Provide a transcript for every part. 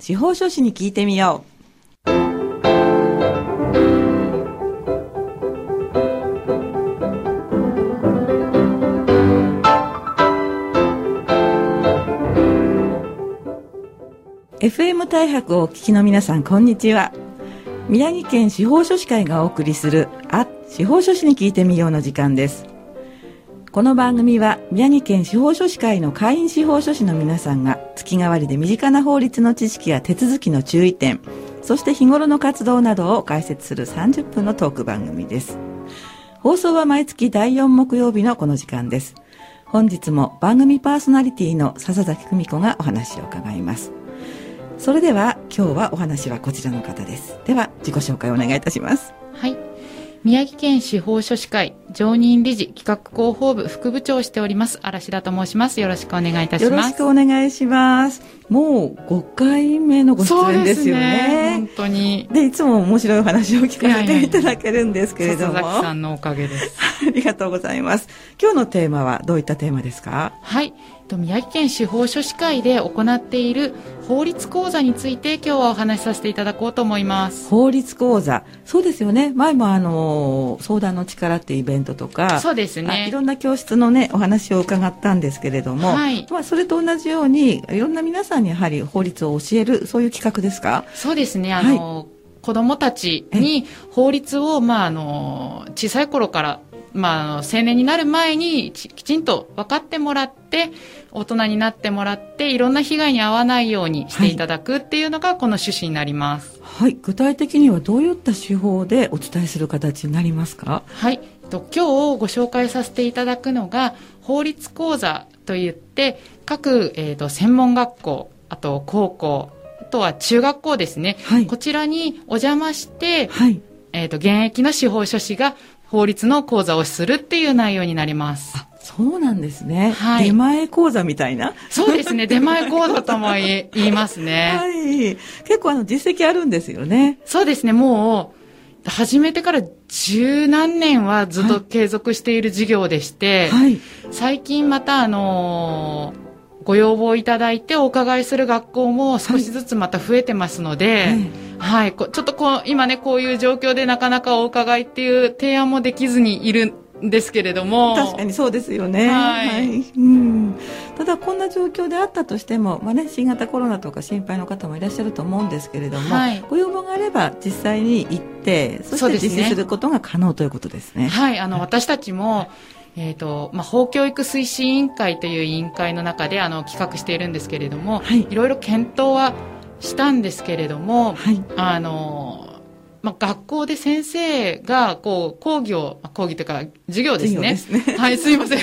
司法書士に聞いてみよう。FM 大白をお聞きの皆さん、こんにちは。宮城県司法書士会がお送りする、あ、司法書士に聞いてみようの時間です。この番組は宮城県司法書士会の会員司法書士の皆さんが月替わりで身近な法律の知識や手続きの注意点、そして日頃の活動などを解説する30分のトーク番組です。放送は毎月第4木曜日のこの時間です。本日も番組パーソナリティの笹崎久美子がお話を伺います。それでは今日はお話はこちらの方です。では自己紹介をお願いいたします。はい。宮城県司法書士会常任理事企画広報部副部長をしております嵐田と申します。よろしくお願いいたします。よろしくお願いします。もう5回目のご出演ですよね。本当に。で、いつも面白いお話を聞かせていただけるんですけれども。笹崎さんのおかげです。ありがとうございます。今日のテーマはどういったテーマですか？はい。宮城県司法書士会で行っている法律講座について今日はお話しさせていただこうと思います。法律講座。そうですよね。前もあの、相談の力っていうイベントとか、そうですね。いろんな教室のね、お話を伺ったんですけれども、はい。まあ、それと同じように、いろんな皆さんにやはり法律を教える、そういう企画ですか？そうですね。あの、はい、子供たちに法律を、まあ、あの、小さい頃からまあ、青年になる前にきちんと分かってもらって大人になってもらっていろんな被害に遭わないようにしていただくっていうのがこの趣旨になります。はい、具体的にはどういった手法でお伝えする形になりますか？はい、と今日ご紹介させていただくのが法律講座といって各、えーと、と専門学校あと高校あとは中学校ですね、はい、こちらにお邪魔して、はい、えーと、と現役の司法書士が法律の講座をするっていう内容になります。そうなんですね。はい。出前講座みたいな？そうですね。出前講座とも言いますね。はい。結構あの実績あるんですよね。そうですね。もう、始めてから十何年はずっと継続している事業でして、はい、最近またあのーご要望いただいてお伺いする学校も少しずつまた増えてますので、はい、はい、ちょっとこう、今ね、こういう状況でなかなかお伺いっていう提案もできずにいるんですけれども。確かにそうですよね。はい。はい、うん。ただ、こんな状況であったとしても、まあね、新型コロナとか心配の方もいらっしゃると思うんですけれども、はい、ご要望があれば実際に行って、そして実施することが可能ということですね。すねはい、あの、私たちも、えーとまあ、法教育推進委員会という委員会の中であの企画しているんですけれども、はい、いろいろ検討はしたんですけれども、はい、あのまあ、学校で先生がこう講義を講義というか授業ですね。すね。はいすいません。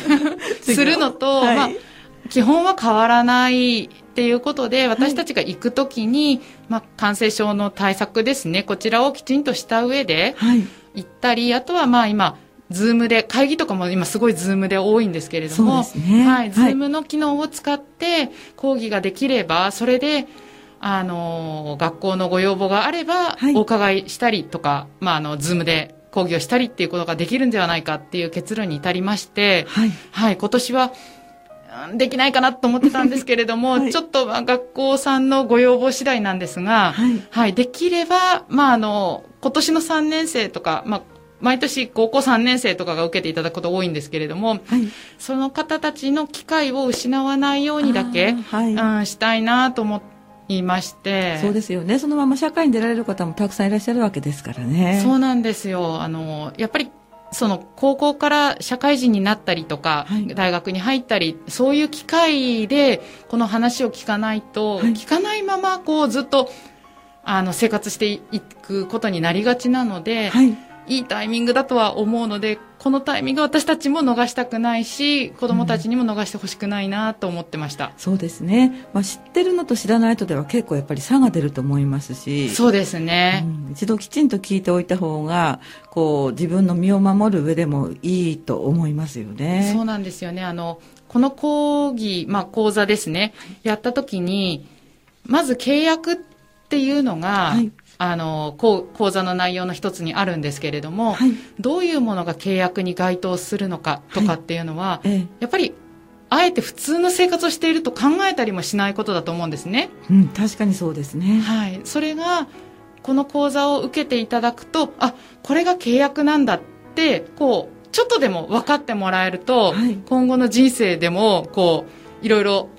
するのと、はい、まあ、基本は変わらないっていうことで私たちが行くときに、まあ、感染症の対策ですね。こちらをきちんとした上で行ったり、あとはまあ今ズームで、会議とかも今すごいズームで多いんですけれども、ね、はい、ズームの機能を使って講義ができれば、それで、あの、学校のご要望があれば、お伺いしたりとか、まあ、あの、ズームで講義をしたりっていうことができるんではないかっていう結論に至りまして、はい、はい、今年は、できないかなと思ってたんですけれども、はい、ちょっと学校さんのご要望次第なんですが、はい、はい、できれば、まあ、あの、今年の3年生とか、まあ、毎年高校3年生とかが受けていただくこと多いんですけれども、はい、その方たちの機会を失わないようにだけ、はい、うん、したいなと思いまして。そうですよね。そのまま社会に出られる方もたくさんいらっしゃるわけですからね。そうなんですよ。あの、やっぱり、その高校から社会人になったりとか、はい、大学に入ったり、そういう機会でこの話を聞かないと、聞かないままこうずっとあの生活していくことになりがちなので、はいいいタイミングだとは思うので、このタイミング私たちも逃したくないし、子供たちにも逃してほしくないなと思ってました、うん。そうですね。まあ、知ってるのと知らないとでは結構やっぱり差が出ると思いますし。そうですね。うん、一度きちんと聞いておいた方が、こう、自分の身を守る上でもいいと思いますよね。そうなんですよね。あの、この講義、まあ、講座ですね、やった時に、まず契約っていうのが、はいあの講座の内容の一つにあるんですけれども、はい、どういうものが契約に該当するのかとかっていうのは、はいええ、やっぱりあえて普通の生活をしていると考えたりもしないことだと思うんですね。うん、確かにそうですね。はい。それが、この講座を受けていただくと、あ、これが契約なんだって、こう、ちょっとでも分かってもらえると、はい、今後の人生でも、こう、いろいろ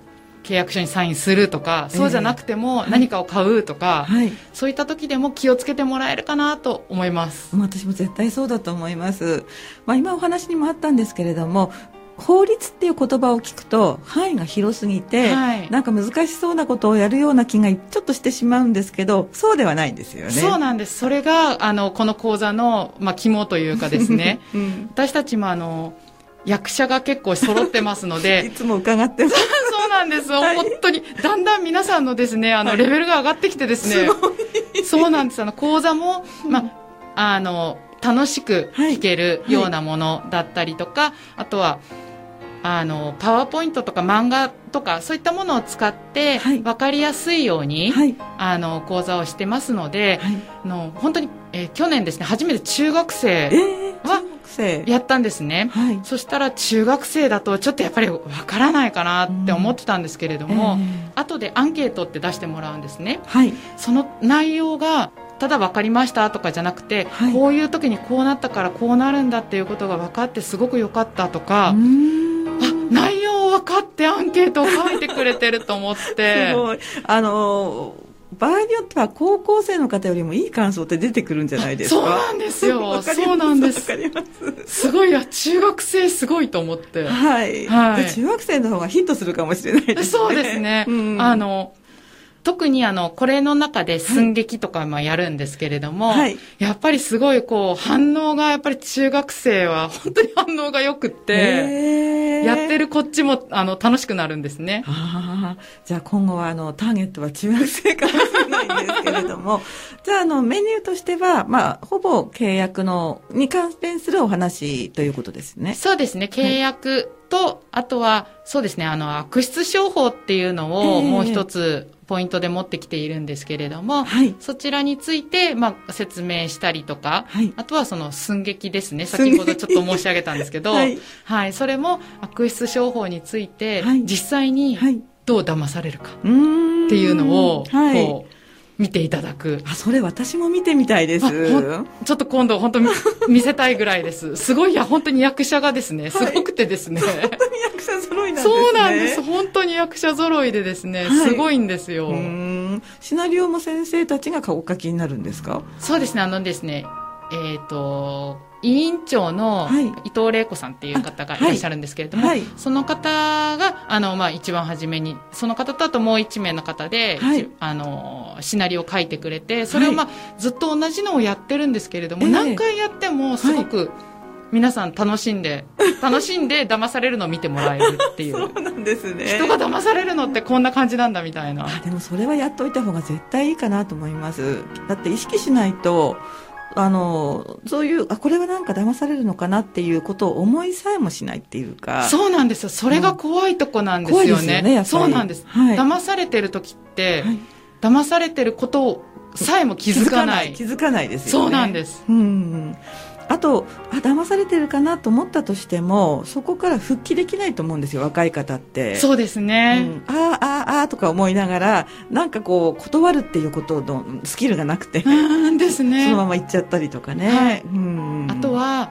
契約書にサインするとか、そうじゃなくても何かを買うとか、はい、そういった時でも気をつけてもらえるかなと思います。私も絶対そうだと思います。まあ、今お話にもあったんですけれども、法律っていう言葉を聞くと範囲が広すぎて、はい、なんか難しそうなことをやるような気がちょっとしてしまうんですけどそうではないんですよね。そうなんです。それがあのこの講座の、まあ、肝というかですね、うん、私たちもあの役者が結構揃ってますので。いつも伺ってます。そうなんです、はい、本当にだんだん皆さんのですねあの、レベルが上がってきてですね。そうなんです。あの講座も、まあ、あの楽しく聞けるようなものだったりとか、はい、あとはあのパワーポイントとか漫画とかそういったものを使って、はい、分かりやすいように、はい、あの講座をしてますので、はい、の本当に、えー、去年ですね初めて中学生はやったんですね、えー、そしたら中学生だとちょっとやっぱり分からないかなって思ってたんですけれども、うんえ。ー、後でアンケートって出してもらうんですね、その内容がただ分かりましたとかじゃなくて、こういう時にこうなったからこうなるんだっていうことが分かってすごく良かったとか。内容分かってアンケートを書いてくれてると思って。すごい。あの場合によっては高校生の方よりもいい感想って出てくるんじゃないですか？そうなんですよ。そうなんです。す？ごいや中学生すごいと思って。はい、はい、中学生の方がヒットするかもしれないですね。そうですね、うん、あの特にあの、これの中で寸劇とかもやるんですけれども、はい、やっぱりすごいこう、反応がやっぱり中学生は本当に反応が良くって、やってるこっちもあの、楽しくなるんですね。あじゃあ今後はあの、ターゲットは中学生かもしれないんですけれども、じゃああの、メニューとしては、まあ、ほぼ契約の、に関連するお話ということですね。そうですね、契約と、あとは、そうですね、あの、悪質商法っていうのをもう一つポイントで持ってきているんですけれども、はい、そちらについて、まあ、説明したりとか、はい、あとはその寸劇ですね。先ほどちょっと申し上げたんですけど、はい、はい、それも悪質商法について、実際にどう騙されるかっていうのを、こう、見ていただく。あ、それ私も見てみたいです。ちょっと今度本当 見せたいぐらいです。すごい、いや、本当に役者がですね、すごくてですね。本当に役者揃いなんですね。そうなんです。本当に役者揃いでですね、はい、すごいんですよ。シナリオも先生たちがお書きになるんですか？そうですね、あのですね、えっ、ー、と、委員長の伊藤玲子さんっていう方がいらっしゃるんですけれども、はいはい、その方があの、まあ、一番初めにその方とあともう1名の方で、はい、あのシナリオを書いてくれてそれを、まあ、ずっと同じのをやってるんですけれども、何回やってもすごく、皆さん楽しんで、楽しんで騙されるのを見てもらえるっていう。そうなんですね。人が騙されるのってこんな感じなんだみたいな。あでもそれはやっといた方が絶対いいかなと思います。だって意識しないと、あのそういうあこれはなんか騙されるのかなっていうことを思いさえもしないっていうか。そうなんですよ。それが怖いとこなんですよね,、ねそうなんです、はい、騙されてる時って、はい、騙されてることさえも気づかない。気づかない。ですよね。そうなんです。うんあとあ騙されてるかなと思ったとしてもそこから復帰できないと思うんですよ若い方って。そうですね、うん、ああああとか思いながらなんかこう断るっていうことのスキルがなくて。ですね。そのまま行っちゃったりとかね、はい、うん、あとは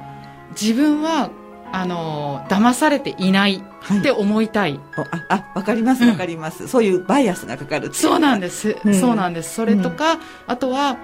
自分はあの騙されていないって思いたい、はい、ああ分かります分かります、うん、そういうバイアスがかかるそうなんです、うん、そうなんです。それとか、あとは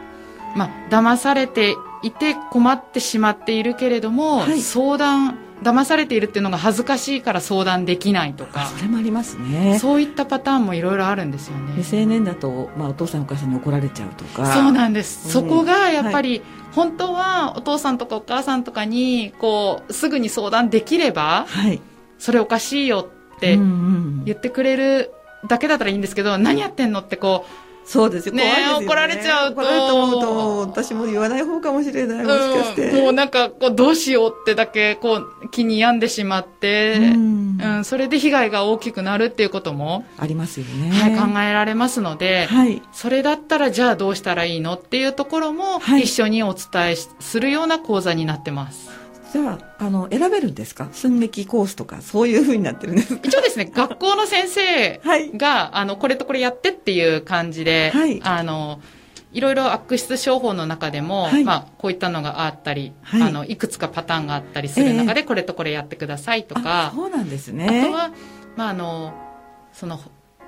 まあ騙されていて困ってしまっているけれども、はい、相談騙されているっていうのが恥ずかしいから相談できないとか。それもありますね。そういったパターンもいろいろあるんですよね。未成年だと、まあ、お父さんお母さんに怒られちゃうとか。そうなんです、うん、そこがやっぱり、はい、本当はお父さんとかお母さんとかにこうすぐに相談できれば、はい、それおかしいよって言ってくれるだけだったらいいんですけど、何やってんのってこうそうですよ。ねね怒られちゃうと。怒られると思うと、私も言わない方かもしれない、もしかして。うん、もうなんか、こう、どうしようってだけ、こう、気に病んでしまって、うん、うん、それで被害が大きくなるっていうことも。ありますよね。はい、考えられますので、はい。それだったら、じゃあどうしたらいいのっていうところも、はい、一緒にお伝えするような講座になってます。じゃあ、あの、選べるんですか？寸劇コースとか、そういうふうになってるんですか？一応ですね、学校の先生が、はい、あの、これとこれやってっていう感じで、はい、あの、いろいろ悪質商法の中でも、はい、まあ、こういったのがあったり、はい、あの、いくつかパターンがあったりする中で、これとこれやってくださいとか、そうなんですね。あとは、まあ、あの、その、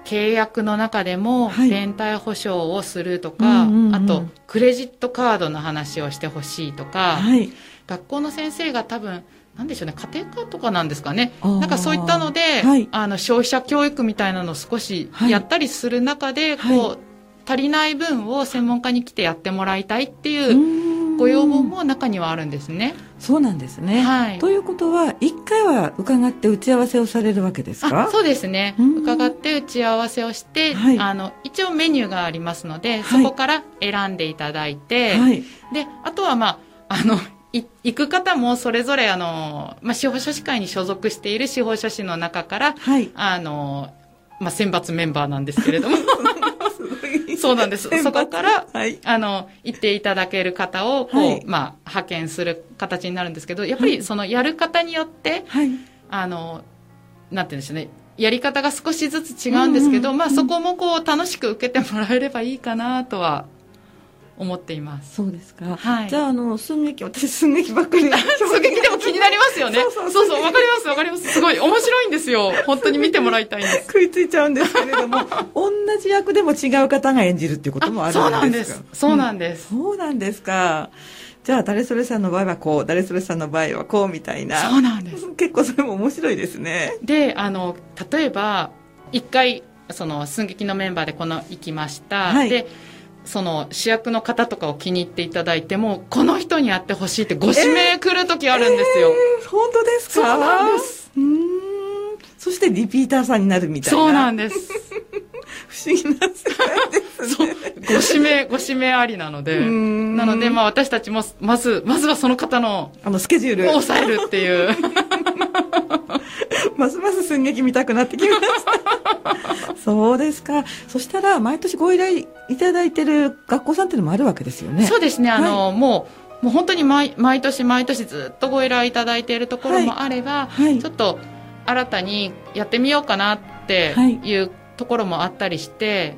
契約の中でも連帯保証をするとか、はいあとクレジットカードの話をしてほしいとか、はい、学校の先生が多分なんでしょうね家庭科とかなんですかね。なんかそういったので、はい、あの消費者教育みたいなのを少しやったりする中で、こう足りない分を専門家に来てやってもらいたいっていうご要望も中にはあるんですね。そうなんですね。はい、ということは、一回は伺って打ち合わせをされるわけですか？そうですね。伺って打ち合わせをして、はい、あの、一応メニューがありますので、そこから選んでいただいて、はい、で、あとはまあ、あの、い行く方もそれぞれあの、まあ、司法書士会に所属している司法書士の中から、はい、あの、まあ、選抜メンバーなんですけれども そうなんです。そこから、はい、あの、行っていただける方を、こう、はい、まあ、派遣する形になるんですけど、やっぱりそのやる方によって、はい、あの、なんて言うんでしょうね。やり方が少しずつ違うんですけど、うんうん、まあそこもこう楽しく受けてもらえればいいかなとは思っています。そうですか、はい、じゃああの寸劇私寸劇ばっかり 寸劇でも気になりますよね。そうそうそう。わかりますわかります。すごい面白いんですよ。本当に見てもらいたいんです。食いついちゃうんですけれども同じ役でも違う方が演じるっていうこともあるんですそうなんです。そうなんですか。じゃあ誰それさんの場合はこう誰それさんの場合はこうみたいな。そうなんです。結構それも面白いですね。であの例えば一回その寸劇のメンバーでこの行きました、はい、でその主役の方とかを気に入っていただいてもこの人にやってほしいってご指名来る時あるんですよ、えー、本当ですか？そうなんです。うん。そしてリピーターさんになるみたいな。そうなんです。不思議な世界ですね。ご指名ご指名ありなので。なのでまあ私たちもまずまずはその方のあのスケジュール。を抑えるっていう。ますます寸劇見たくなってきました そうですか。そしたら毎年ご依頼いただいてる学校さんっていうのもあるわけですよね。そうですね。あの、はい、もうもう本当に毎毎年毎年ずっとご依頼いただいているところもあれば、はい。はい、ちょっと新たにやってみようかなってい。うところもあったりして、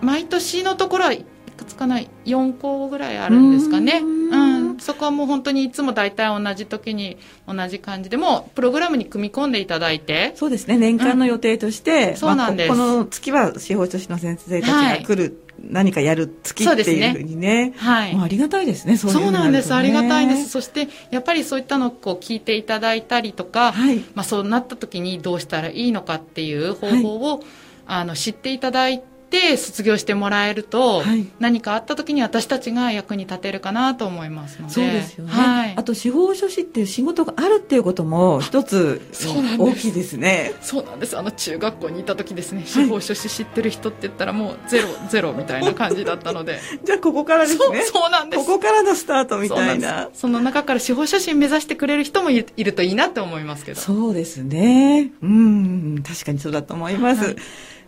毎年のところはいくつかない4校ぐらいあるんですかね。うんそこはもう本当にいつも大体同じ時に同じ感じでもプログラムに組み込んでいただいて。そうですね。年間の予定として、うん、そうなんです、まあ、この月は司法書士の先生たちが来る、はい。何かやる月っていうふうにね、ね。はい、もうありがたいですね、そう、ね、そうなんです、ありがたいです、そしてやっぱりそういったのをこう聞いていただいたりとか、はい、まあ、そうなった時にどうしたらいいのかっていう方法を、はい、あの知っていただいて、って卒業してもらえると、はい、何かあった時に私たちが役に立てるかなと思いますので。そうですよね、はい、あと司法書士っていう仕事があるっていうことも一つ大きいですね。そうなんです。あの中学校にいた時ですね。司法書士知ってる人って言ったらもうゼロゼロみたいな感じだったので。じゃあここからですね。そうなんです。ここからのスタートみたいな。その中から司法書士目指してくれる人もいるといいなって思いますけど。そうですね。うん確かにそうだと思います、はい、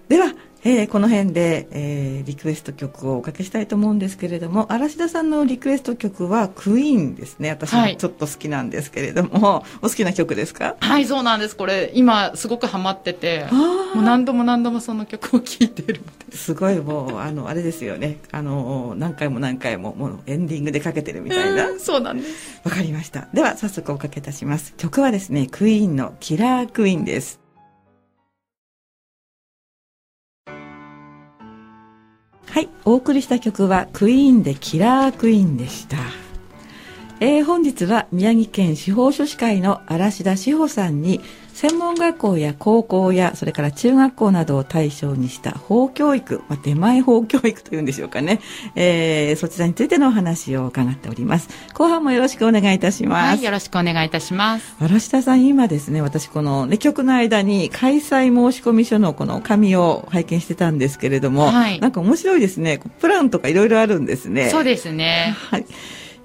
ではえー、この辺で、えー、リクエスト曲をおかけしたいと思うんですけれども嵐田さんのリクエスト曲はクイーンですね。私もちょっと好きなんですけれども、はい、お好きな曲ですか？はいそうなんです。これ今すごくハマっててもう何度も何度もその曲を聴いてるすごいもうあのあれですよね。あの何回も何回ももうエンディングでかけてるみたいな。そうなんです。わかりました。では早速おかけいたします。曲はですねクイーンの「キラークイーン」ですはい、お送りした曲はクイーンでキラークイーンでした。えー、本日は宮城県司法書士会の嵐田志保さんに専門学校や高校やそれから中学校などを対象にした法教育、まあ、出前法教育というんでしょうかね、えー、そちらについてのお話を伺っております。後半もよろしくお願いいたします、はい、よろしくお願いいたします。嵐田さん今ですね私この、ね、曲の間に開催申込書のこの紙を拝見してたんですけれども、はい、なんか面白いですね。プランとかいろいろあるんですね。そうですね。はい。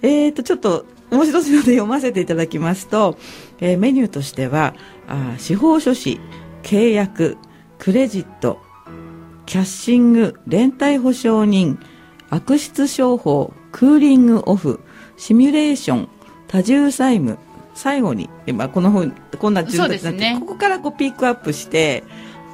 えーと、ちょっと面白いので読ませていただきますと、えー、メニューとしてはあ司法書士契約クレジットキャッシング連帯保証人悪質商法クーリングオフシミュレーション多重債務最後に、まあ、このふうこんな順番になって、ね、ここからこうピークアップして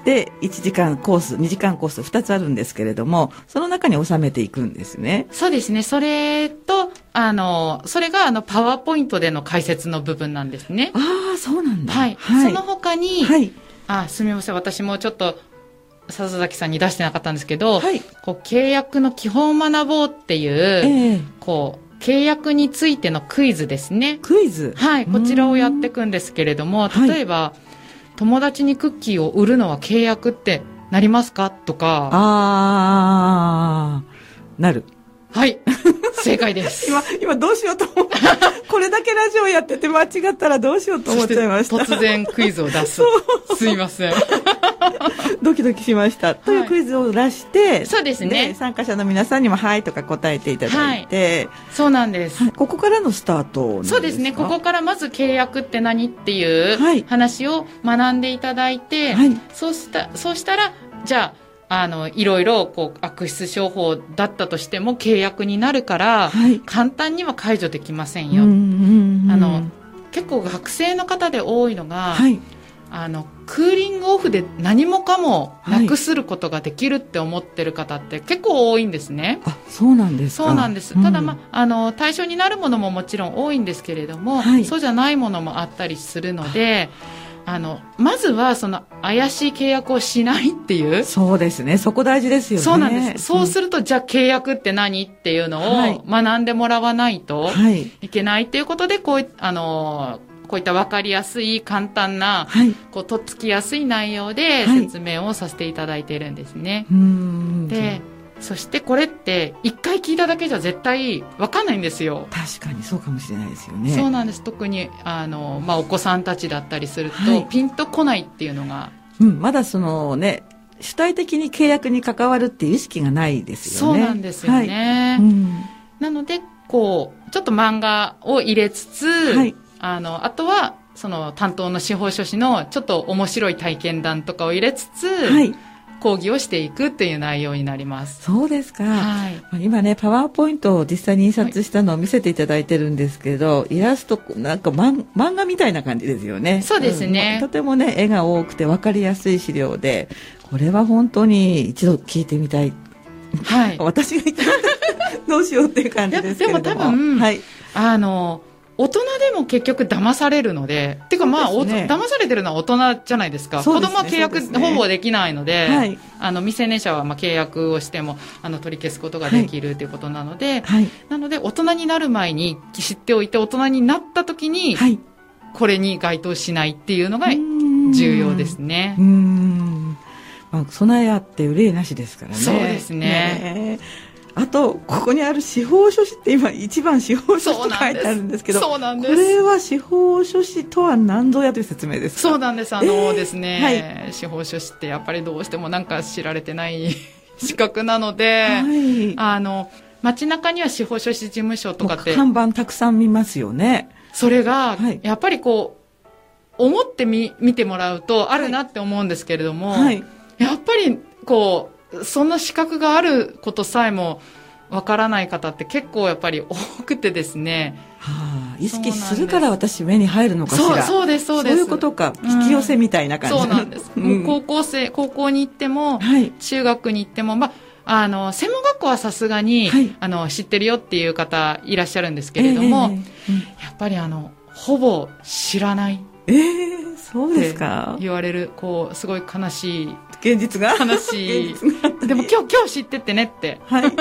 で1時間コース2時間コース2つあるんですけれどもその中に収めていくんですね。そうですね。それとあのそれがあのパワーポイントでの解説の部分なんですね。ああそうなんだ、はい、はい、その他に、はい、あすみません。私もちょっと笹崎さんに出してなかったんですけど、はい、こう契約の基本を学ぼうっていう、えー、こう契約についてのクイズですね。クイズ。はい、こちらをやっていくんですけれども、例えば、はい、友達にクッキーを売るのは契約ってなりますか？とか。あー、なる。はい。正解です。今、今どうしようと思った。これだけラジオやってて間違ったらどうしようと思っちゃいました。突然クイズを出す。すいません。ドキドキしました。というクイズを出して、そうですね。参加者の皆さんにも、はいとか答えていただいて。はい、そうなんです、ここからのスタートそうですね。ここからまず契約って何っていう話を学んでいただいて、はい、そうした、そうしたら、じゃあ、あの、いろいろ、こう、悪質商法だったとしても契約になるから、はい、簡単には解除できませんよ。あの、結構学生の方で多いのが、はい、あの、クーリングオフで何もかもなくすることができるって思ってる方って結構多いんですね。あ、そうなんですそうなんです。ただ、まあ、あの、対象になるものももちろん多いんですけれども、はい、そうじゃないものもあったりするので、あのまずはその怪しい契約をしないっていうそうですね。そこ大事ですよね。そうなんです。そうすると、じゃあ契約って何っていうのを学んでもらわないとい。けないっていうことでこうあのこういった分かりやすい簡単な、はい、こうとっつきやすい内容で説明をさせていただいているんですね。はい、でそしてこれって一回聞いただけじゃ絶対わかんないんですよ。確かにそうかもしれないですよね。そうなんです。特にあのまあお子さんたちだったりすると、はい、ピンとこないっていうのが、うん、まだそのね主体的に契約に関わるっていう意識がないですよね。そうなんですよね。はいうん、なのでこうちょっと漫画を入れつつ、はい、あのあとはその担当の司法書士のちょっと面白い体験談とかを入れつつ、はい講義をしていくっていう内容になります。そうですか。はい、今ね、パワーポイントを実際に印刷したのを見せていただいてるんですけど、はい、イラスト、なんか漫画みたいな感じですよね。そうですね、うん、とてもね、絵が多くて分かりやすい資料で、これは本当に一度聞いてみたい。はい。私が言ったどうしようっていう感じですけれども。でも多分、はい。あの、大人でも結局騙されるので、てかまあ、ね、騙されてるのは大人じゃないですか。すね、子供は契約、ほぼできないので、はい、あの未成年者はまあ契約をしてもあの取り消すことができるということなので、はい、なので大人になる前に知っておいて大人になった時に、はい、これに該当しないっていうのが重要ですね。うん。まあ、備えあって憂いなしですからね。そうですね。ねあとここにある司法書士って今一番司法書士と書いてあるんですけどそうなんです。これは司法書士とは何ぞやという説明ですそうなんです。あの、えー、ですね、はい、司法書士ってやっぱりどうしてもなんか知られてない資格なので、はい、あの街中には司法書士事務所とかって看板たくさん見ますよね。それが、はい、やっぱりこう思ってみ見てもらうとあるなって思うんですけれども、やっぱりこうそんな資格があることさえもわからない方って結構やっぱり多くてですね。はあ、意識するから私目に入るのかしら。そうです、そうです。そういうことか。引き寄せみたいな感じ、うん、そうなんです。うん、高校生、高校に行っても、はい、中学に行っても、まあ、あの、専門学校はさすがに、はい、あの、知ってるよっていう方いらっしゃるんですけれども、えーうん、やっぱりあの、ほぼ知らない。ええー、そうですか言われる、こう、すごい悲しい現実が？話でも今日今日知ってってねって。はい。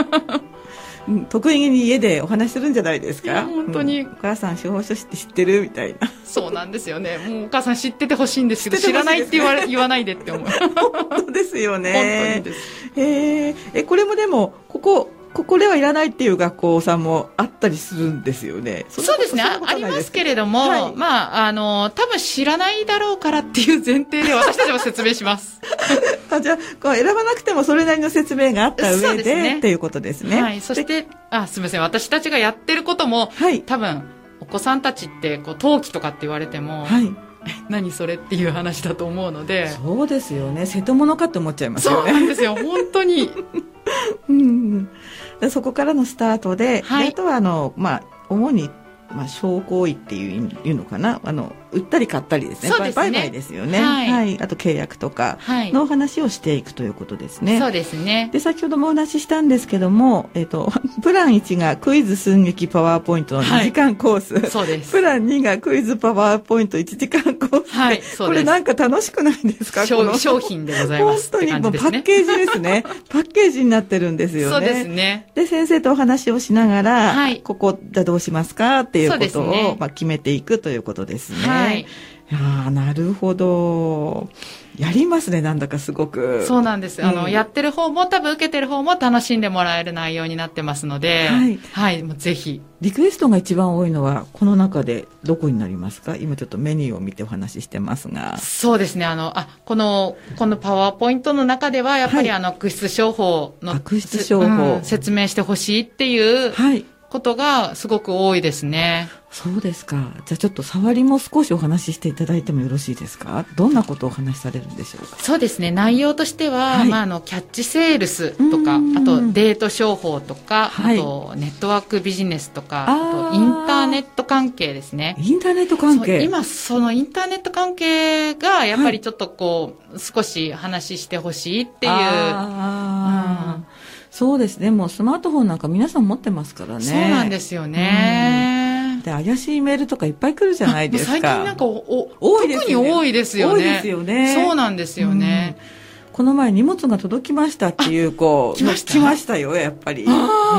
得意に家でお話するんじゃないですか？本当に、うん、お母さん司法書士って知ってるみたいな。そうなんですよね。もうお母さん知っててほしいんですけど知らないって言われ言わないでって思う。本当ですよね。本当にです。ええこれもでもここここではいらないっていう学校さんもあったりするんですよね。そうですね。ありますけれども、はい、まあ、あの、多分知らないだろうからっていう前提で私たちは説明します。あじゃあ、こう選ばなくてもそれなりの説明があった上で、ね、っていうことですね。はい。そして、あ、すみません。私たちがやってることも、はい、多分、お子さんたちって、こう、陶器とかって言われても、はい。何それっていう話だと思うのでそうですよね瀬戸物かって思っちゃいますよねそうなんですよ本当に うんそこからのスタートで、はい、あとはあの、まあ、主にまあ、商行為っていういうのかな。あの売ったり買ったりですねそうですね売買ですよね、はいはい、あと契約とかはいのお話をしていくということですね、そうですね。で先ほどもお話ししたんですけども、えっと プラン1がクイズ寸劇パワーポイントの2時間コース、そうです。プラン2がクイズパワーポイント1時間コースで、はいそうですこれなんか楽しくないですか？こ商の商品でございます本当にも。パッケージですね。パッケージになってるんですよね。そうですね。で、先生とお話をしながら、はいここ、じゃあどうしますか？っていうことを、ねまあ、決めていくということですね。はい。いやーなるほど。やりますね、なんだかすごく。そうなんです。あの、うんやってる方も多分受けてる方も楽しんでもらえる内容になってますので、はいはい、もうぜひ。リクエストが一番多いのは、この中でどこになりますか？今ちょっとメニューを見てお話ししてますが。そうですね。あの、あ、この、このパワーポイントの中では、やっぱり、はいあの、悪質商法の、悪質商法うん説明してほしいっていうはい。ことがすごく多いですね。そうですか。じゃあちょっと触りも少しお話ししていただいてもよろしいですか？どんなことをお話しされるんでしょうか？そうですね。内容としては、はいまあ、あの、キャッチセールスとか、うんあと、デート商法とか、はいあと、ネットワークビジネスとか、あと、インターネット関係ですね。インターネット関係。今、そのインターネット関係が、やっぱりちょっとこう、少し話してほしいっていう。あーそうですね。もうスマートフォンなんか皆さん持ってますからね。そうなんですよね。で、怪しいメールとかいっぱい来るじゃないですか。最近なんかお、お多いですよね特に多いですよね。多いですよねそうなんですよね。この前荷物が届きましたっていう、こう、来ました来ましたよ、やっぱり。う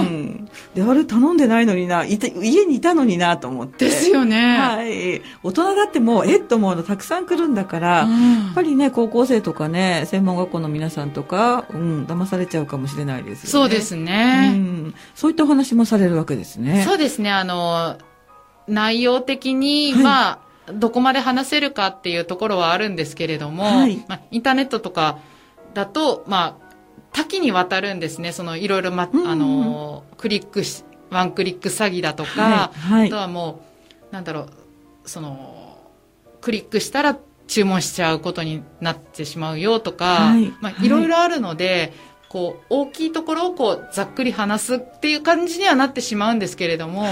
ん。で、あれ頼んでないのにな、いて家にいたのになと思って。ですよね。はい。大人だってもう、えっと思うのたくさん来るんだから、うんやっぱりね、高校生とかね、専門学校の皆さんとか、うん、騙されちゃうかもしれないですよね。そうですうね。ん。そういったお話もされるわけですね。そうですね。あの、内容的に、はいまあ、どこまで話せるかっていうところはあるんですけれども、はいまあ、インターネットとかだと、まあ、多岐にわたるんですね。その、いろいろ、まうんう、んあの、クリックし、ワンクリック詐欺だとか、はいはい。あとはもう、なんだろう、その、クリックしたら注文しちゃうことになってしまうよとか、はい。まあ、はい。いろいろあるので、こう、大きいところをこう、ざっくり話すっていう感じにはなってしまうんですけれども、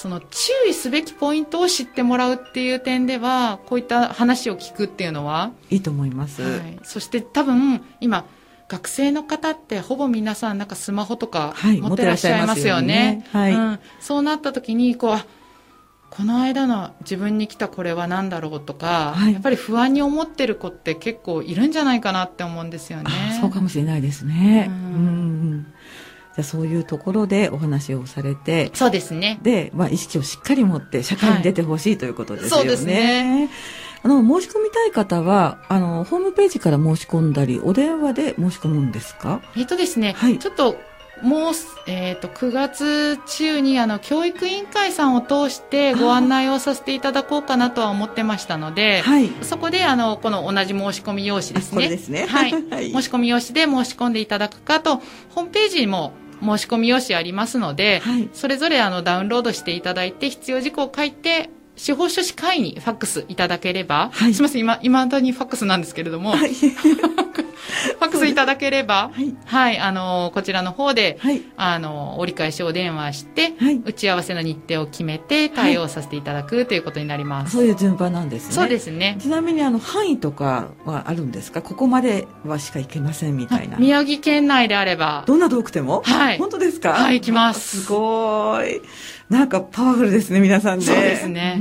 その注意すべきポイントを知ってもらうっていう点では、こういった話を聞くっていうのは、いいと思います。はい、そして多分、今、学生の方ってほぼ皆さんなんかスマホとかはい持ってらっしゃいますよね。はいうん、そうなった時に、こう、あこの間の自分に来たこれは何だろうとか、はいやっぱり不安に思ってる子って結構いるんじゃないかなって思うんですよね。あそうかもしれないですね。ううんんうんじゃあそういうところでお話をされて、そうですね。で、まあ、意識をしっかり持って社会に出てほしいということですよね。そうですねあの、申し込みたい方は、あの、ホームページから申し込んだり、お電話で申し込むんですか？えっとですね、はいちょっと、もうす、えっ、と、9月中に、あの、教育委員会さんを通してご案内をさせていただこうかなとは思ってましたので、はい。そこで、あの、この同じ申し込み用紙ですね。ですねはい。はい申し込み用紙で申し込んでいただくかと、ホームページにも申し込み用紙ありますので、はいそれぞれあのダウンロードしていただいて、必要事項を書いて、司法書士会にファックスいただければ、はいすみません、今、今だにファックスなんですけれども、はい。ファックスいただければ、はいはい、あの、こちらの方で、はい。あの、折り返しお電話して、はい打ち合わせの日程を決めて対応させていただくということになります。そういう順番なんですね。そうですね。ちなみに、あの、範囲とかはあるんですか？ここまではしか行けませんみたいな。宮城県内であれば、どんな遠くても？はい本当ですか？はい行きます すごーい。なんかパワフルですね、皆さんね。そうですね。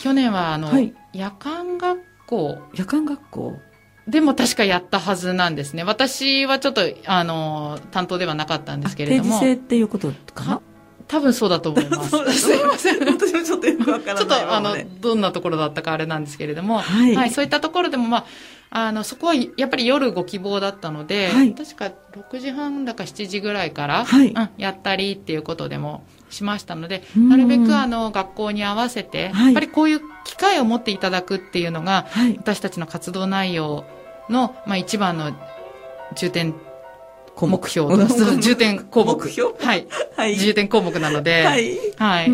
去年はあの、はい夜間学校夜間学校？でも確かやったはずなんですね。私はちょっと、あの、担当ではなかったんですけれども定時、制っていうことかな？多分そうだと思います。すいません。私もちょっとよくわからちょっないと、あのどんなところだったかあれなんですけれども、はいそういったところでも、まあ、あの、そこはやっぱり夜ご希望だったので、はい確か6時半だか7時ぐらいから、はいうん、やったりっていうことでもしましたので、うんなるべくあの、学校に合わせて、はいやっぱりこういう機会を持っていただくっていうのが、はい。私たちの活動内容の、まあ、一番の重点項目標 重点項目。目標 はい。はい。重点項目なので、はい。はい。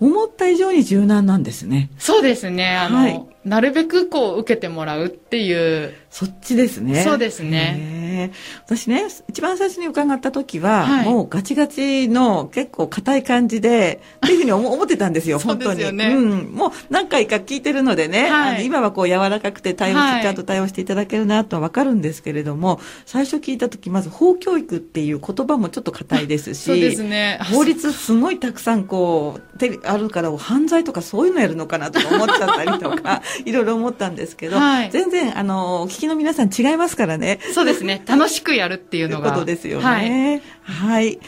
うん。思った以上に柔軟なんですね。そうですね。あの、はいなるべくこう受けてもらうっていう、そっちですね。そうですねへね。私ね、一番最初に伺った時は、はい、もうガチガチの結構硬い感じで、っていうふうに思 ってたんですよ、本当に。うね、うん。もう何回か聞いてるのでね、はい、今はこう柔らかくて対応し、ちゃんと対応していただけるなとはわかるんですけれども、最初聞いた時、まず法教育っていう言葉もちょっと硬いですし、ですね。法律すごいたくさんこう、あるから犯罪とかそういうのやるのかなとか思っちゃったりとか、いろいろ思ったんですけど、はい、全然、あの、お聞きの皆さん違いますからね。そうですね。楽しくやるっていうのが。ことですよね。はい。はい、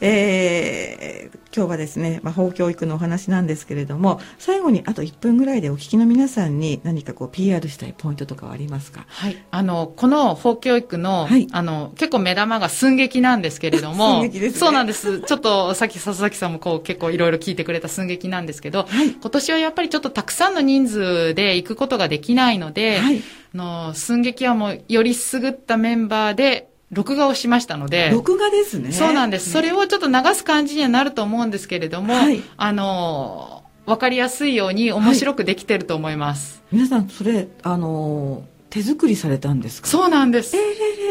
えー、今日はですね、まあ、法教育のお話なんですけれども、最後にあと1分ぐらいでお聞きの皆さんに何かこう PR したいポイントとかはありますか？はい。あの、この法教育の、はい、あの、結構目玉が寸劇なんですけれども、寸劇です、ね、そうなんです。ちょっとさっき佐々木さんもこう結構いろいろ聞いてくれた寸劇なんですけど、はい、今年はやっぱりちょっとたくさんの人数で行くことができないので、はい、あの、寸劇はもうより優ったメンバーで録画をしましたので。録画ですね。そうなんです。それをちょっと流す感じにはなると思うんですけれども、はい、あの、わかりやすいように面白くできてると思います。はい、皆さん、それ、あの、手作りされたんですか？そうなんです。え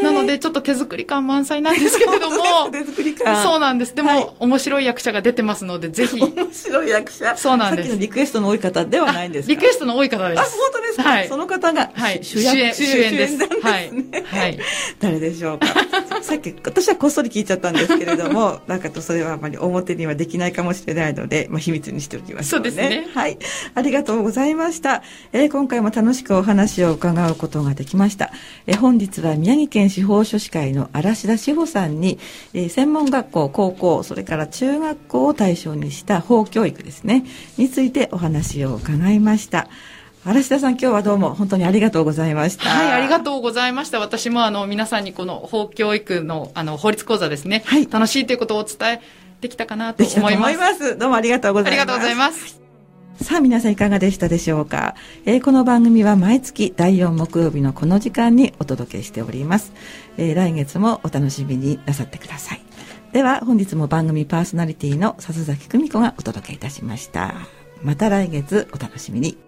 ー、なので、ちょっと手作り感満載なんですけれども。手作り感。そうなんです。でも、はい、面白い役者が出てますので、ぜひ。面白い役者そうなんです。さっきのリクエストの多い方ではないんですか？リクエストの多い方です。あ、本当ですか？はい。その方が、はい、主演、主演です。はい。はい。誰でしょうか？さっき、私はこっそり聞いちゃったんですけれども、なんかとそれはあまり表にはできないかもしれないので、まあ、秘密にしておきます、ね、そうですね。はい。ありがとうございました。えー、今回も楽しくお話を伺うことができました。え本日は宮城県司法書士会の嵐田志保さんに、え専門学校高校それから中学校を対象にした法教育ですねについてお話を伺いました。嵐田さん今日はどうも本当にありがとうございました。はいありがとうございました。私もあの皆さんにこの法教育のあの法律講座ですね、はい、楽しいということをお伝えできたかなと思います。どうもありがとうございます。ありがとうございますさあ皆さんいかがでしたでしょうか、えー、この番組は毎月第4木曜日のこの時間にお届けしております、えー、来月もお楽しみになさってください。では本日も番組パーソナリティの笹崎久美子がお届けいたしました。また来月お楽しみに。